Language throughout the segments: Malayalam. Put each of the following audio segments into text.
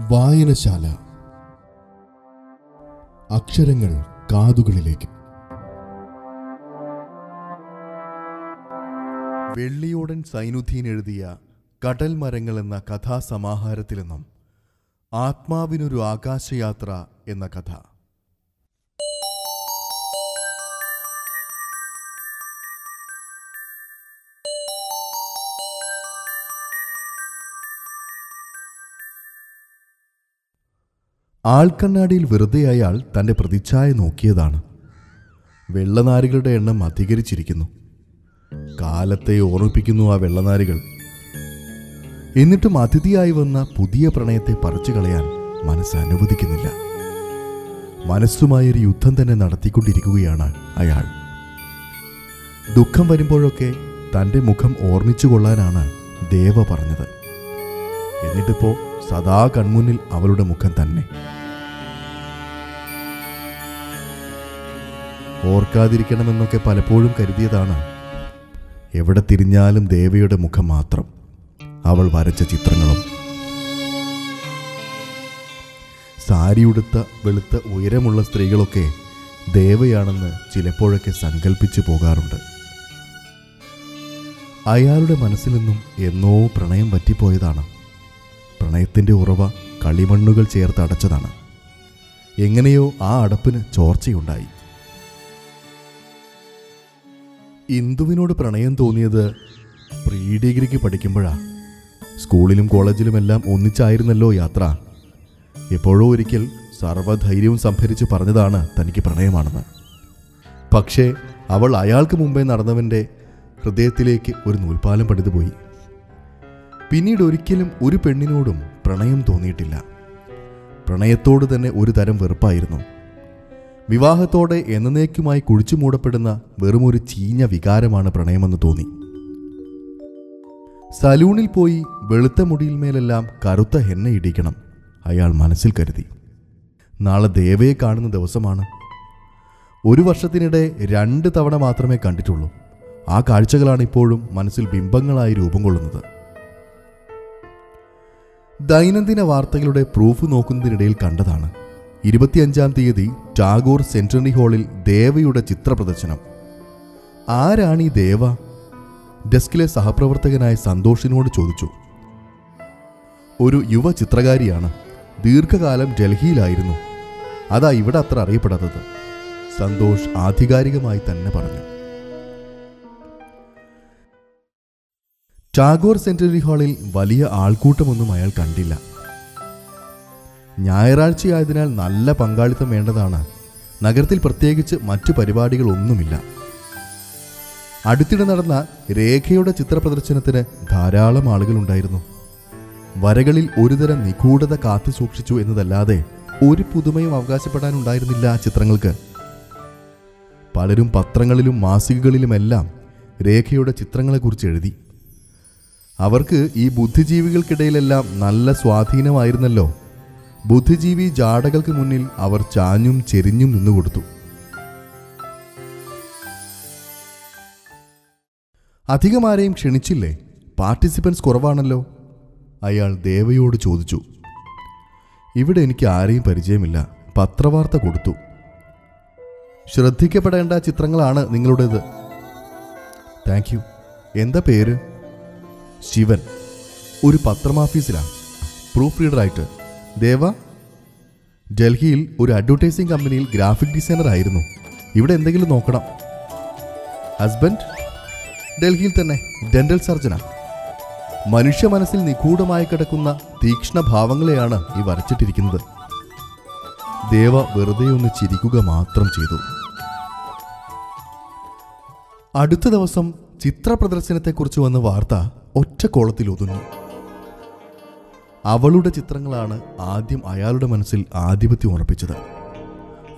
വായനശാല. അക്ഷരങ്ങൾ കാതുകളിലേക്ക്. വെള്ളിയോടൻ സൈനുദ്ദീൻ എഴുതിയ കടൽ മരങ്ങൾ എന്ന കഥാസമാഹാരത്തിൽ നിന്നും ആത്മാവിനൊരു ആകാശയാത്ര എന്ന കഥ. ആൾക്കണ്ണാടിയിൽ വെറുതെ അയാൾ തന്റെ പ്രതിച്ഛായ നോക്കിയതാണ്. വെള്ളനാരികളുടെ എണ്ണം അധികരിച്ചിരിക്കുന്നു. കാലത്തെ ഓർമ്മിപ്പിക്കുന്നു ആ വെള്ളനാരികൾ. എന്നിട്ടും അതിഥിയായി വന്ന പുതിയ പ്രണയത്തെ പറിച്ചു കളയാൻ മനസ്സ് അനുവദിക്കുന്നില്ല. മനസ്സുമായൊരു യുദ്ധം തന്നെ നടത്തിക്കൊണ്ടിരിക്കുകയാണ് അയാൾ. ദുഃഖം വരുമ്പോഴൊക്കെ തന്റെ മുഖം ഓർമ്മിച്ചു കൊള്ളാനാണ് ദേവ പറഞ്ഞത്. എന്നിട്ടിപ്പോ സദാ കൺമുന്നിൽ അവളുടെ മുഖം തന്നെ. ഓർക്കാതിരിക്കണമെന്നൊക്കെ പലപ്പോഴും കരുതിയതാണ്. എവിടെ തിരിഞ്ഞാലും ദേവയുടെ മുഖം മാത്രം. അവൾ വരച്ച ചിത്രങ്ങളും. സാരിയുടുത്ത വെളുത്ത ഉയരമുള്ള സ്ത്രീകളൊക്കെ ദേവയാണെന്ന് ചിലപ്പോഴൊക്കെ സങ്കല്പിച്ചു പോകാറുണ്ട്. അയാളുടെ മനസ്സിൽ നിന്നും എന്നോ പ്രണയം പറ്റിപ്പോയതാണ് പ്രണയത്തിന്റെ ഉറവ കളിമണ്ണുകൾ ചേർത്ത് അടച്ചതാണ്. എങ്ങനെയോ ആ അടപ്പിന് ചോർച്ചയുണ്ടായി. ഇന്ദുവിനോട് പ്രണയം തോന്നിയത് പ്രീ ഡിഗ്രിക്ക് പഠിക്കുമ്പോഴാ. സ്കൂളിലും കോളേജിലുമെല്ലാം ഒന്നിച്ചായിരുന്നല്ലോ യാത്ര. എപ്പോഴോ ഒരിക്കൽ സർവധൈര്യവും സംഭരിച്ച് പറഞ്ഞതാണ് തനിക്ക് പ്രണയമാണെന്ന്. പക്ഷേ അവൾ അയാൾക്ക് മുമ്പേ നടന്നവന്റെ ഹൃദയത്തിലേക്ക് ഒരു നൂൽപ്പാലം പണിതുപോയി. പിന്നീട് ഒരിക്കലും ഒരു പെണ്ണിനോടും പ്രണയം തോന്നിയിട്ടില്ല. പ്രണയത്തോട് തന്നെ ഒരു തരം വെറുപ്പായിരുന്നു. വിവാഹത്തോടെ എന്നേക്കുമായി കുഴിച്ചു മൂടപ്പെടുന്ന വെറുമൊരു ചീഞ്ഞ വികാരമാണ് പ്രണയമെന്ന് തോന്നി. സലൂണിൽ പോയി വെളുത്ത മുടിയിന്മേലെല്ലാം കറുത്ത ഹെന്ന ഇടിക്കണം അയാൾ മനസ്സിൽ കരുതി. നാളെ ദേവയെ കാണുന്ന ദിവസമാണ്. ഒരു വർഷത്തിനിടെ രണ്ട് തവണ മാത്രമേ കണ്ടിട്ടുള്ളൂ. ആ കാഴ്ചകളാണ് ഇപ്പോഴും മനസ്സിൽ ബിംബങ്ങളായി രൂപം കൊള്ളുന്നത്. ദൈനംദിന വാർത്തകളുടെ പ്രൂഫ് നോക്കുന്നതിനിടയിൽ കണ്ടതാണ്. ഇരുപത്തിയഞ്ചാം തീയതി ടാഗോർ സെൻട്രണി ഹാളിൽ ദേവയുടെ ചിത്രപ്രദർശനം. ആരാണ് ഈ ദേവ? ഡെസ്കിലെ സഹപ്രവർത്തകനായ സന്തോഷിനോട് ചോദിച്ചു. ഒരു യുവ ചിത്രകാരിയാണ്. ദീർഘകാലം ഡൽഹിയിലായിരുന്നു. അതാ ഇവിടെ അത്ര അറിയപ്പെടാത്തത്. സന്തോഷ് ആധികാരികമായി തന്നെ പറഞ്ഞു. ടാഗോർ സെൻട്രറി ഹാളിൽ വലിയ ആൾക്കൂട്ടമൊന്നും അയാൾ കണ്ടില്ല. ഞായറാഴ്ചയായതിനാൽ നല്ല പങ്കാളിത്തം വേണ്ടതാണ്. നഗരത്തിൽ പ്രത്യേകിച്ച് മറ്റു പരിപാടികളൊന്നുമില്ല. അടുത്തിടെ നടന്ന രേഖയുടെ ചിത്രപ്രദർശനത്തിന് ധാരാളം ആളുകളുണ്ടായിരുന്നു. വരകളിൽ ഒരുതരം നിഗൂഢത കാത്തു സൂക്ഷിച്ചു എന്നതല്ലാതെ ഒരു പുതുമയും അവകാശപ്പെടാനുണ്ടായിരുന്നില്ല ആ ചിത്രങ്ങൾക്ക്. പലരും പത്രങ്ങളിലും മാസികകളിലുമെല്ലാം രേഖയുടെ ചിത്രങ്ങളെക്കുറിച്ച് എഴുതി. അവർക്ക് ഈ ബുദ്ധിജീവികൾക്കിടയിലെല്ലാം നല്ല സ്വാധീനമായിരുന്നല്ലോ. ബുദ്ധിജീവി ജാടകൾക്ക് മുന്നിൽ അവർ ചാഞ്ഞും ചെരിഞ്ഞും നിന്നുകൊടുത്തു. അധികമാരെയും ക്ഷണിച്ചില്ലേ? പാർട്ടിസിപ്പൻസ് കുറവാണല്ലോ. അയാൾ ദേവയോട് ചോദിച്ചു. ഇവിടെ എനിക്ക് ആരെയും പരിചയമില്ല. പത്രവാർത്ത കൊടുത്തു. ശ്രദ്ധിക്കപ്പെടേണ്ട ചിത്രങ്ങളാണ് നിങ്ങളുടേത്. Thank you. എന്താ പേര്? ശിവൻ ഒരു പത്രമാഫീസിലാണ് പ്രൂഫ് റീഡറായിട്ട്. ദേവ. ഡൽഹിയിൽ ഒരു അഡ്വർടൈസിംഗ് കമ്പനിയിൽ ഗ്രാഫിക് ഡിസൈനർ ആയിരുന്നു. ഇവിടെ എന്തെങ്കിലും നോക്കണം. ഹസ്ബൻഡ്? ഡൽഹിയിൽ തന്നെ ഡെന്റൽ സർജനാണ് മനുഷ്യ മനസ്സിൽ നിഗൂഢമായി കിടക്കുന്ന തീക്ഷ്ണ ഭാവങ്ങളെയാണ് ഈ വരച്ചിട്ടിരിക്കുന്നത്. ദേവ വെറുതെ ഒന്ന് ചിരിക്കുക മാത്രം ചെയ്തു. അടുത്ത ദിവസം ചിത്ര പ്രദർശനത്തെക്കുറിച്ച് വന്ന വാർത്ത ഒറ്റ കോളത്തിൽ ഒതുങ്ങി. അവളുടെ ചിത്രങ്ങളാണ് ആദ്യം അയാളുടെ മനസ്സിൽ ആധിപത്യം ഉറപ്പിച്ചത്.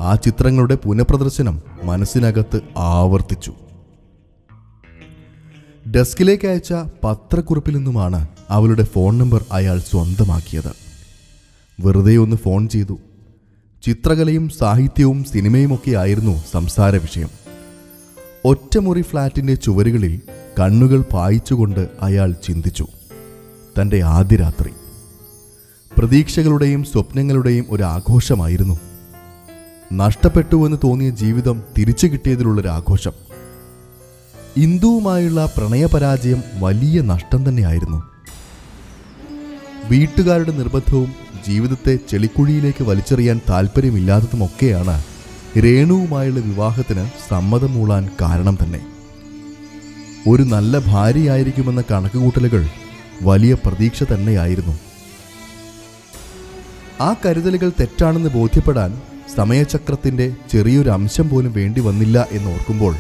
ആ ചിത്രങ്ങളുടെ പുനഃപ്രദർശനം മനസ്സിനകത്ത് ആവർത്തിച്ചു. ഡെസ്കിലേക്ക് അയച്ച പത്രക്കുറിപ്പിൽ നിന്നുമാണ് അവളുടെ ഫോൺ നമ്പർ അയാൾ സ്വന്തമാക്കിയത്. വെറുതെ ഒന്ന് ഫോൺ ചെയ്തു. ചിത്രകലയും സാഹിത്യവും സിനിമയുമൊക്കെ ആയിരുന്നു സംസാര വിഷയം ഒറ്റമുറി ഫ്ലാറ്റിന്റെ ചുവരുകളിൽ കണ്ണുകൾ പായിച്ചുകൊണ്ട് അയാൾ ചിന്തിച്ചു. തന്റെ ആദ്യ രാത്രി പ്രതീക്ഷകളുടെയും സ്വപ്നങ്ങളുടെയും ഒരു ആഘോഷമായിരുന്നു. നഷ്ടപ്പെട്ടുവെന്ന് തോന്നിയ ജീവിതം തിരിച്ചു കിട്ടിയതിലുള്ളൊരു ആഘോഷം ഇന്ദുവുമായുള്ള പ്രണയപരാജയം വലിയ നഷ്ടം തന്നെയായിരുന്നു. വീട്ടുകാരുടെ നിർബന്ധവും ജീവിതത്തെ ചെളിക്കുഴിയിലേക്ക് വലിച്ചെറിയാൻ താല്പര്യമില്ലാത്തതുമൊക്കെയാണ് രേണുവുമായുള്ള വിവാഹത്തിന് സമ്മതം മൂളാൻ കാരണം തന്നെ. ഒരു നല്ല ഭാര്യയായിരിക്കുമെന്ന കണക്കുകൂട്ടലുകൾ വലിയ പ്രതീക്ഷ തന്നെയായിരുന്നു. ആ കരുതലുകൾ തെറ്റാണെന്ന് ബോധ്യപ്പെടാൻ സമയചക്രത്തിന്റെ ചെറിയൊരു അംശം പോലും വേണ്ടി വന്നില്ല എന്നോർക്കുമ്പോൾ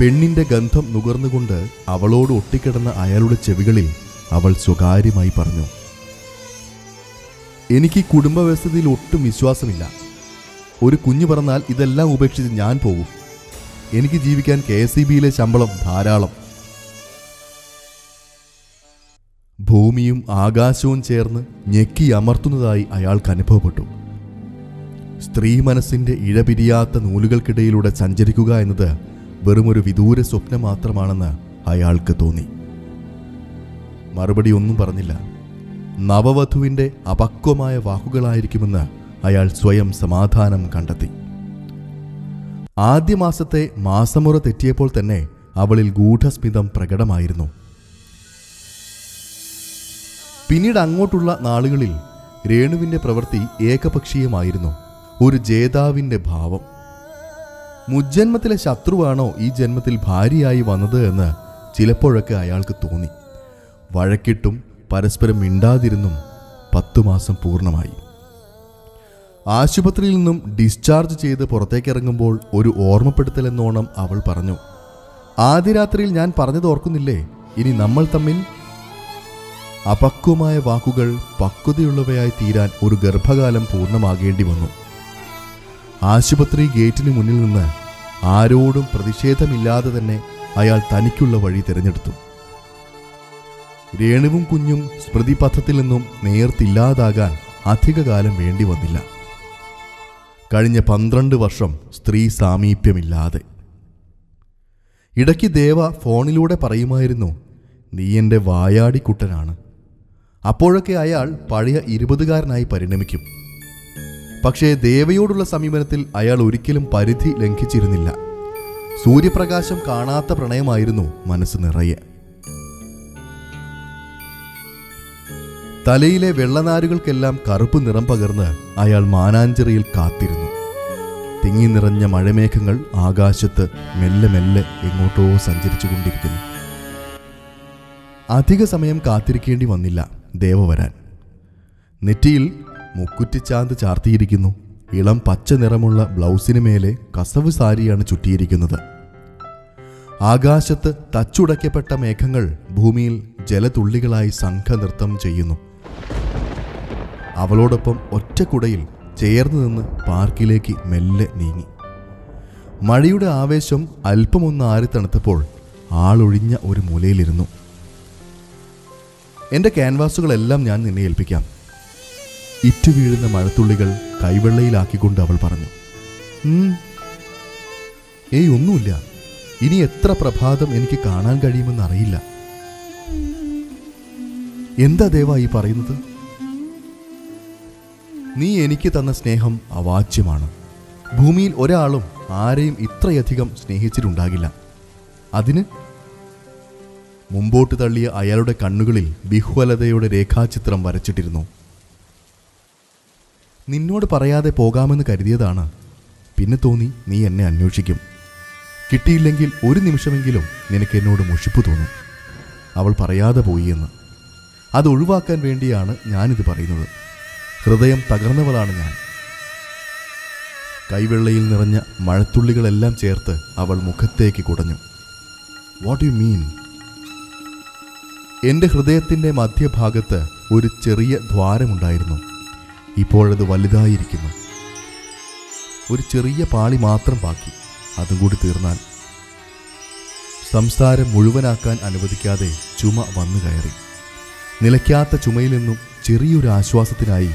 പെണ്ണിന്റെ ഗന്ധം നുകർന്നുകൊണ്ട് അവളോട് ഒട്ടിക്കിടന്ന അയാളുടെ ചെവികളിൽ അവൾ സ്വകാര്യമായി പറഞ്ഞു എനിക്ക് ഈ കുടുംബ വ്യവസ്ഥയിൽ ഒട്ടും വിശ്വാസമില്ല. ഒരു കുഞ്ഞു പറഞ്ഞാൽ ഇതെല്ലാം ഉപേക്ഷിച്ച് ഞാൻ പോകും എനിക്ക് ജീവിക്കാൻ കെ എസ് ബിയിലെ ശമ്പളം ധാരാളം. ഭൂമിയും ആകാശവും ചേർന്ന് ഞെക്കി അമർത്തുന്നതായി അയാൾക്ക് അനുഭവപ്പെട്ടു. സ്ത്രീ മനസ്സിന്റെ ഇഴപിരിയാത്ത നൂലുകൾക്കിടയിലൂടെ സഞ്ചരിക്കുക എന്നത് വെറുമൊരു വിദൂര സ്വപ്നം മാത്രമാണെന്ന് അയാൾക്ക് തോന്നി. മറുപടി ഒന്നും പറഞ്ഞില്ല. നവവധുവിന്റെ അപക്വമായ വാക്കുകളായിരിക്കുമെന്ന് അയാൾ സ്വയം സമാധാനം കണ്ടെത്തി. ആദ്യ മാസത്തെ മാസമുറ തെറ്റിയപ്പോൾ തന്നെ അവളിൽ ഗൂഢസ്മിതം പ്രകടമായിരുന്നു. പിന്നീട് അങ്ങോട്ടുള്ള നാളുകളിൽ രേണുവിന്റെ പ്രവൃത്തി ഏകപക്ഷീയമായിരുന്നു. ഒരു ജേതാവിന്റെ ഭാവം. മുജ്ജന്മത്തിലെ ശത്രുവാണോ ഈ ജന്മത്തിൽ ഭാര്യയായി വന്നത് എന്ന് ചിലപ്പോഴൊക്കെ അയാൾക്ക് തോന്നി. വഴക്കിട്ടും പരസ്പരം മിണ്ടാതിരുന്നും പത്തു മാസം പൂർണമായി. ആശുപത്രിയിൽ നിന്നും ഡിസ്ചാർജ് ചെയ്ത് പുറത്തേക്കിറങ്ങുമ്പോൾ ഒരു ഓർമ്മപ്പെടുത്തൽ എന്നോണം അവൾ പറഞ്ഞു. ആദ്യ രാത്രിയിൽ ഞാൻ പറഞ്ഞത് ഓർക്കുന്നില്ലേ? ഇനി നമ്മൾ തമ്മിൽ അപക്വമായ വാക്കുകൾ പക്വതയുള്ളവയായി തീരാൻ ഒരു ഗർഭകാലം പൂർണമാകേണ്ടി വന്നു. ആശുപത്രി ഗേറ്റിന് മുന്നിൽ നിന്ന് ആരോടും പ്രതിഷേധമില്ലാതെ തന്നെ അയാൾ തനിക്കുള്ള വഴി തിരഞ്ഞെടുത്തു. രേണുവും കുഞ്ഞും സ്മൃതിപഥത്തിൽ നിന്നും നേർത്തില്ലാതാകാൻ അധികകാലം വേണ്ടി വന്നില്ല. കഴിഞ്ഞ പന്ത്രണ്ട് വർഷം സ്ത്രീ സാമീപ്യമില്ലാതെ. ഇടയ്ക്ക് ദേവ ഫോണിലൂടെ പറയുമായിരുന്നു നീ എന്റെ വായാടിക്കുട്ടനാണ്. അപ്പോഴൊക്കെ അയാൾ പഴയ ഇരുപതുകാരനായി പരിണമിക്കും. പക്ഷേ ദേവയോടുള്ള സമീപനത്തിൽ അയാൾ ഒരിക്കലും പരിധി ലംഘിച്ചിരുന്നില്ല. സൂര്യപ്രകാശം കാണാത്ത പ്രണയമായിരുന്നു മനസ്സ് നിറയെ. തലയിലെ വെള്ളനാരുകൾക്കെല്ലാം കറുപ്പ് നിറം പകർന്ന് അയാൾ മാനാഞ്ചിറയിൽ കാത്തിരുന്നു. തിങ്ങി നിറഞ്ഞ മഴമേഘങ്ങൾ ആകാശത്ത് മെല്ലെ മെല്ലെ എങ്ങോട്ടോ സഞ്ചരിച്ചു കൊണ്ടിരിക്കുന്നു അധിക സമയം കാത്തിരിക്കേണ്ടി വന്നില്ല ദേവ വരാൻ. നെറ്റിയിൽ മുക്കുറ്റിച്ചാന്ത് ചാർത്തിയിരിക്കുന്നു. ഇളം പച്ച നിറമുള്ള ബ്ലൗസിന് മേലെ കസവ് സാരിയാണ് ചുറ്റിയിരിക്കുന്നത്. ആകാശത്ത് തച്ചുടയ്ക്കപ്പെട്ട മേഘങ്ങൾ ഭൂമിയിൽ ജലതുള്ളികളായി സംഘനൃത്തം ചെയ്യുന്നു. അവളോടൊപ്പം ഒറ്റക്കുടയിൽ ചേർന്ന് നിന്ന് പാർക്കിലേക്ക് മെല്ലെ നീങ്ങി. മഴയുടെ ആവേശം അല്പമൊന്ന് ആറി തണുത്തപ്പോൾ ആളൊഴിഞ്ഞ ഒരു മൂലയിലിരുന്നു. എന്റെ ക്യാൻവാസുകളെല്ലാം ഞാൻ നിന്നെ ഏൽപ്പിക്കാം ഇറ്റു വീഴുന്ന മഴത്തുള്ളികൾ കൈവെള്ളയിലാക്കിക്കൊണ്ട് അവൾ പറഞ്ഞു. "ഉം, ഏയ് ഒന്നുമില്ല. ഇനി എത്ര പ്രഭാതം എനിക്ക് കാണാൻ കഴിയുമെന്ന് അറിയില്ല. എന്താ ദേവ ഈ പറയുന്നത്? നീ എനിക്ക് തന്ന സ്നേഹം അവാച്യമാണ്. ഭൂമിയിൽ ഒരാളും ആരെയും ഇത്രയധികം സ്നേഹിച്ചിട്ടുണ്ടാകില്ല. അതിന് മുമ്പോട്ട് തള്ളിയ അയാളുടെ കണ്ണുകളിൽ ബിഹ്വലതയുടെ രേഖാചിത്രം വരച്ചിട്ടിരുന്നു. നിന്നോട് പറയാതെ പോകാമെന്ന് കരുതിയതാണ്. പിന്നെ തോന്നി നീ എന്നെ അന്വേഷിക്കും. കിട്ടിയില്ലെങ്കിൽ ഒരു നിമിഷമെങ്കിലും നിനക്ക് എന്നോട് മുഷിപ്പ് തോന്നും. അവൾ പറയാതെ പോയി എന്ന്. അത് ഒഴിവാക്കാൻ വേണ്ടിയാണ് ഞാനിത് പറയുന്നത്. ഹൃദയം തകർന്നവളാണ് ഞാൻ. കൈവെള്ളയിൽ നിറഞ്ഞ മഴത്തുള്ളികളെല്ലാം ചേർത്ത് അവൾ മുഖത്തേക്ക് കുടഞ്ഞു. വാട്ട് യു മീൻ എന്റെ ഹൃദയത്തിന്റെ മധ്യഭാഗത്ത് ഒരു ചെറിയ ദ്വാരമുണ്ടായിരുന്നു. ഇപ്പോഴത് വലുതായിരിക്കുന്നു. ഒരു ചെറിയ പാളി മാത്രം ബാക്കി. അതും കൂടി തീർന്നാൽ. സംസാരം മുഴുവനാക്കാൻ അനുവദിക്കാതെ ചുമ വന്നു കയറി. നിലയ്ക്കാത്ത ചുമയിൽ നിന്നും ചെറിയൊരു ആശ്വാസത്തിനായി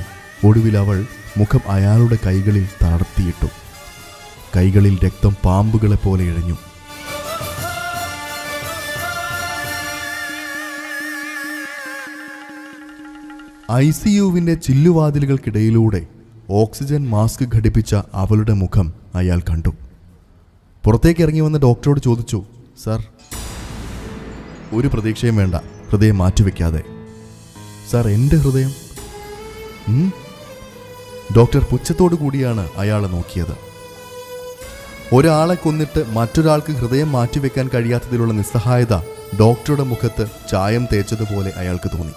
ഒടുവിൽ അവൾ മുഖം അയാളുടെ കൈകളിൽ തളർത്തിയിട്ടു. കൈകളിൽ രക്തം പാമ്പുകളെ പോലെ ഇഴഞ്ഞു ഐ സി യുവിന്റെ ചില്ലുവാതിലുകൾക്കിടയിലൂടെ ഓക്സിജൻ മാസ്ക് ഘടിപ്പിച്ച അവളുടെ മുഖം അയാൾ കണ്ടു. പുറത്തേക്ക് ഇറങ്ങി വന്ന ഡോക്ടറോട് ചോദിച്ചു സർ ഒരു പ്രതീക്ഷയും വേണ്ട. ഹൃദയം മാറ്റിവെക്കാതെ. സർ എന്റെ ഹൃദയം? ഡോക്ടർ പുച്ഛത്തോടു കൂടിയാണ് അയാളെ നോക്കിയത്. ഒരാളെ കൊന്നിട്ട് മറ്റൊരാൾക്ക് ഹൃദയം മാറ്റിവെക്കാൻ കഴിയാത്തതിലുള്ള നിസ്സഹായത ഡോക്ടറുടെ മുഖത്ത് ചായം തേച്ചതുപോലെ അയാൾക്ക് തോന്നി.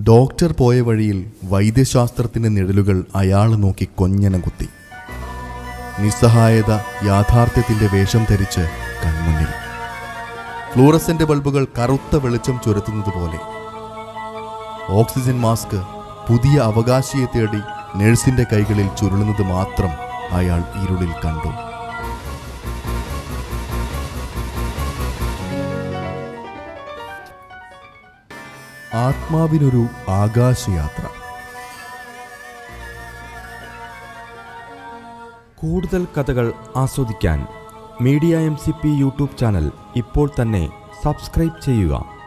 ഡോക്ടർ പോയ വഴിയിൽ വൈദ്യശാസ്ത്രത്തിന്റെ നിഴലുകൾ അയാൾ നോക്കി കൊഞ്ഞനം കുത്തി. നിസ്സഹായത യാഥാർത്ഥ്യത്തിന്റെ വേഷം ധരിച്ച് കൺമുന്നിൽ. ഫ്ലൂറസിന്റെ ബൾബുകൾ കറുത്ത വെളിച്ചം ചുരത്തുന്നത് പോലെ ഓക്സിജൻ മാസ്ക് പുതിയ അവകാശിയെ തേടി നഴ്സിന്റെ കൈകളിൽ ചുരുളുന്നത് മാത്രം അയാൾ ഇരുളിൽ കണ്ടു. ആത്മാവിനൊരു ആകാശയാത്ര. കൂടുതൽ കഥകൾ ആസ്വദിക്കാൻ media M C P YouTube channel ഇപ്പോൾ തന്നെ സബ്സ്ക്രൈബ് ചെയ്യുക.